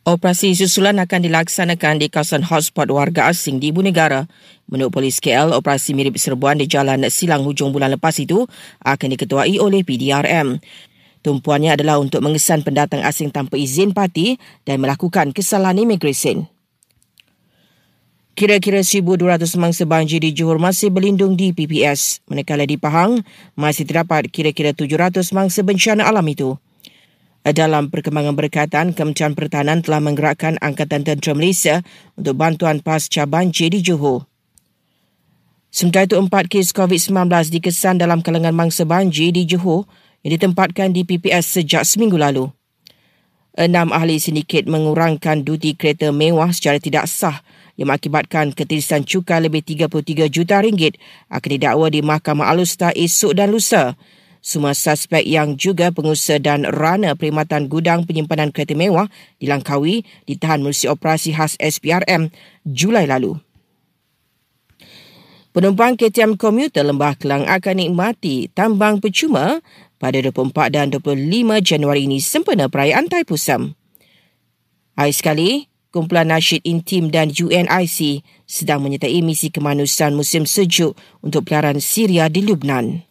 Operasi susulan akan dilaksanakan di kawasan hotspot warga asing di Ibu Negara. Menurut polis KL, operasi mirip serbuan di Jalan Silang hujung bulan lepas itu akan diketuai oleh PDRM. Tumpuannya adalah untuk mengesan pendatang asing tanpa izin parti dan melakukan kesalahan imigresen. Kira-kira 1,200 mangsa banjir di Johor masih berlindung di PPS. Manakala di Pahang, masih terdapat kira-kira 700 mangsa bencana alam itu. Dalam perkembangan berkaitan, Kementerian Pertahanan telah menggerakkan Angkatan Tentera Malaysia untuk bantuan pasca banjir di Johor. Sementara itu, empat kes COVID-19 dikesan dalam kalangan mangsa banjir di Johor yang ditempatkan di PPS sejak seminggu lalu. Enam ahli sindiket mengurangkan duti kereta mewah secara tidak sah yang mengakibatkan ketirisan cukai lebih 33 juta ringgit akan didakwa di Mahkamah Alusta esok dan lusa. Semua suspek yang juga pengusaha dan rana perkhidmatan gudang penyimpanan kereta mewah di Langkawi ditahan melalui operasi khas SPRM Julai lalu. Penumpang KTM komuter Lembah Kelang akan nikmati tambang percuma pada 24 dan 25 Januari ini sempena perayaan Taipusam. Hari sekali, kumpulan nasyid intim dan UNIC sedang menyertai misi kemanusiaan musim sejuk untuk pelarian Syria di Lubnan.